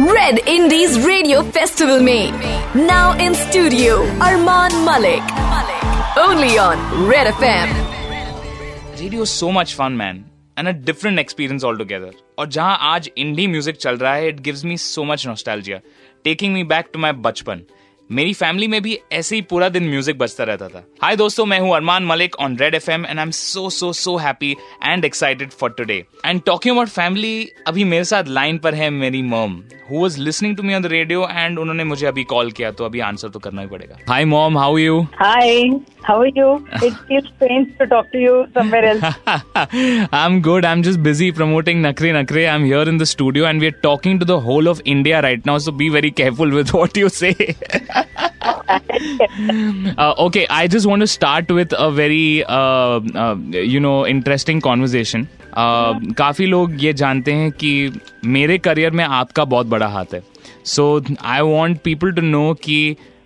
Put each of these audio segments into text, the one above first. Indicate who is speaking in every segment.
Speaker 1: Red Indies radio festival में now in studio Armaan Malik only on Red F M
Speaker 2: radio so much fun man and a different experience all together और जहाँ आज indie music चल रहा है it gives me so much nostalgia taking me back to my बचपन. मेरी family में भी ऐसे ही पूरा दिन म्यूज़िक बजता रहता था हाय दोस्तों मैं हूँ Armaan Malik on Red F M and I am so so so happy and excited for today and talking about family अभी मेरे साथ लाइन पर है मेरी mom who was listening to me on the radio and उन्होंने मुझे अभी call किया तो अभी आंसर तो करना ही पड़ेगा hi mom how you
Speaker 3: Hi, how are you? It feels strange to talk to you somewhere else.
Speaker 2: I'm good. I'm just busy promoting Nakre Nakre. I'm here in the studio and we're talking to the whole of India right now. So be very careful with what you say. uh, okay, I just want to start with a very uh, uh, you know interesting conversation. Uh, yeah. काफ़ी लोग ये जानते हैं कि मेरे career में आपका बहुत बड़ा हाथ है so I want people to know कि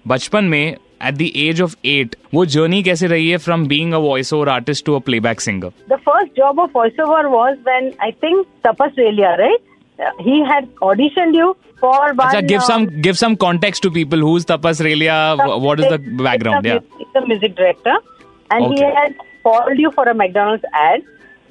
Speaker 2: बचपन में at the age of eight वो जर्नी कैसे रही है from being a voice over artist to a playback singer
Speaker 3: the first job of voice over was when I think Tapas Relia right he had auditioned you for one.
Speaker 2: Achha, give
Speaker 3: uh,
Speaker 2: some give some context to people. Who's Tapas Relia? What is the background? It's a, yeah,
Speaker 3: he's a music director, and
Speaker 2: okay.
Speaker 3: he had called you for a McDonald's ad.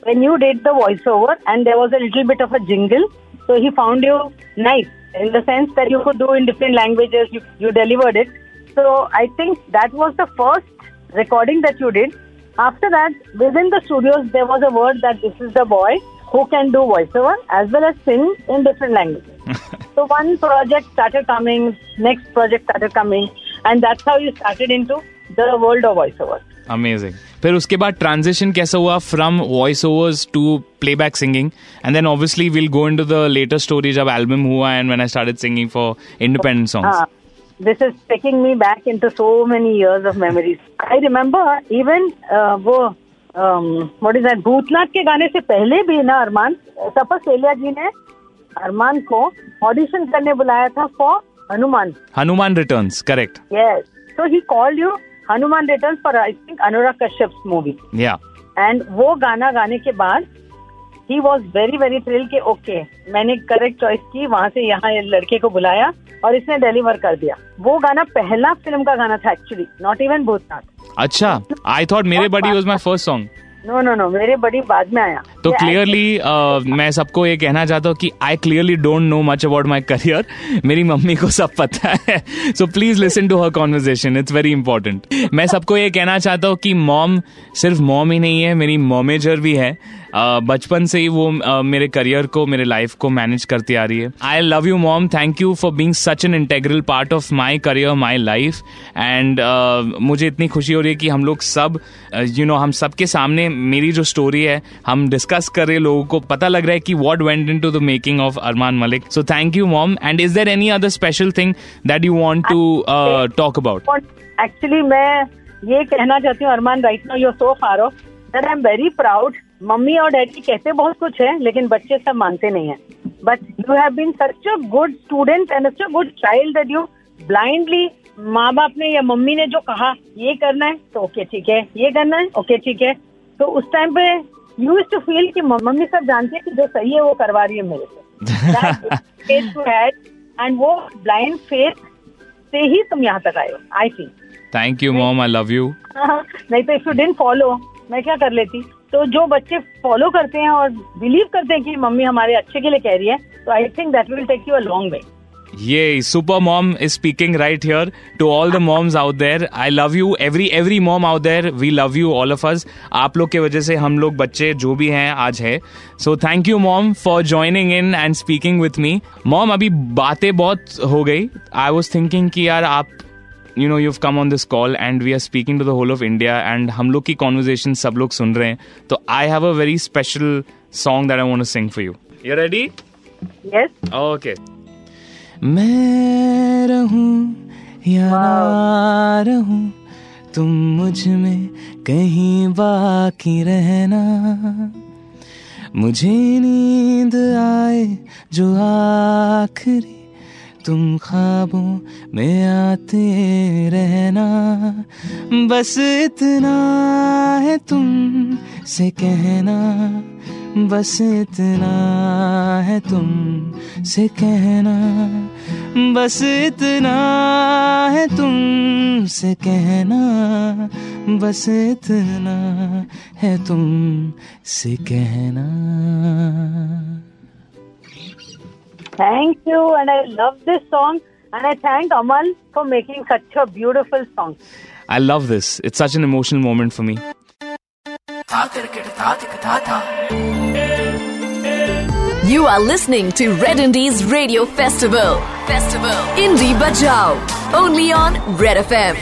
Speaker 3: When you did the voiceover, and there was a little bit of a jingle, so he found you nice in the sense that you could do in different languages. You you delivered it. So I think that was the first recording that you did. After that, within the studios, there was a word that this is the boy who can do voiceover as well as sing in different languages. so one project started coming, next project started coming, and that's how you started into the world of voiceover.
Speaker 2: Amazing फिर उसके बाद transition कैसा हुआ from voice overs to playback singing and then obviously will go into the latest story जब album हुआ and when I started singing for independent songs
Speaker 3: Ah, this is taking me back into so many years of memories. I remember even uh, वो um, what is that Bhoothnath के गाने से पहले भी ना अरमान तपस एलिया जी ने अरमान को ऑडिशन करने बुलाया था for Hanuman
Speaker 2: Hanuman returns correct
Speaker 3: yes so he called you Hanuman return for I think Anurag Kashyap movie
Speaker 2: या
Speaker 3: एंड वो गाना गाने के बाद ही वॉज़ वेरी वेरी थ्रिल के ओके मैंने करेक्ट चॉइस की वहाँ से यहाँ लड़के को बुलाया। और इसने डिलीवर कर दिया। वो गाना पहला फ़िल्म का गाना था एक्चुअली नॉट इवन भूतनाथ।
Speaker 2: अच्छा आई थॉट मेरे buddy was my first song
Speaker 3: no no no मेरे बड़ी बाद में आया।
Speaker 2: तो क्लियरली मैं सबको ये कहना चाहता हूँ कि I clearly don't know much about my career मेरी मम्मी को सब पता है। So please listen to her conversation it's very important मैं सबको ये कहना चाहता हूँ कि मॉम सिर्फ़ मॉम ही नहीं है मेरी मोमेजर भी है। Uh, बचपन से ही वो uh, मेरे करियर को मेरे लाइफ को मैनेज करती आ रही है। I love you mom thank you for being such an integral part of my career my life and मुझे इतनी खुशी हो रही है कि हम लोग सब यू नो हम सबके सामने मेरी जो स्टोरी है हम डिस्कस कर रहे लोगों को पता लग रहा है कि what went into the making of Armaan Malik so thank you mom and is there any other special thing that you want to talk about
Speaker 3: actually मैं ये कहना चाहती हूँ Armaan right now you so far off that I am very proud mummy और daddy कहते बहुत कुछ है लेकिन बच्चे सब मानते नहीं है। But you have been such a good student and such a good child that you blindly माँ बाप ने या मम्मी ने जो कहा ये करना है तो ओके ठीक है। ये करना है ओके ठीक है। तो उस टाइम पे यू टू फील कि मम्मी सब जानती है कि जो सही है वो करवा रही है मेरे से। एंड वो ब्लाइंड फेथ से ही तुम यहाँ तक आए हो I feel
Speaker 2: thank you mom I love you
Speaker 3: नहीं तो इफ़ यू डिडंट फॉलो मैं क्या कर लेती? तो जो बच्चे फॉलो करते हैं और बिलीव करते हैं कि मम्मी हमारे अच्छे के लिए कह रही है तो I think that will take you a long way
Speaker 2: Yay, super mom is speaking right here to all the moms out there. I love you. Every every mom out there, we love you, all of us. आप लोग के वजह से हम लोग बच्चे जो भी हैं आज है so thank you mom for joining in and speaking with me mom अभी बातें बहुत हो गई आई वॉज़ थिंकिंग कि यार आप you know you come on this call and we are speaking to the whole of India and हम लोग की कॉन्वर्जेशन सब लोग सुन रहे हैं तो I have a very special song that I want sing for you you ready okay मैं रहूँ यार wow. तुम मुझमें कहीं बाकी रहना। मुझे नींद आए जो आखिरी तुम ख्वाबों में आते रहना। बस इतना है तुम से कहना। बस इतना है तुम से कहना। बस इतना है तुम से कहना। बस इतना है तुम से कहना।
Speaker 3: Thank you, and I love this song. And I thank Amal for making such a beautiful song.
Speaker 2: I love this. It's such an emotional moment for me.
Speaker 1: You are listening to Red Indies Radio Festival. Festival. Indie Bajao. Only on Red FM.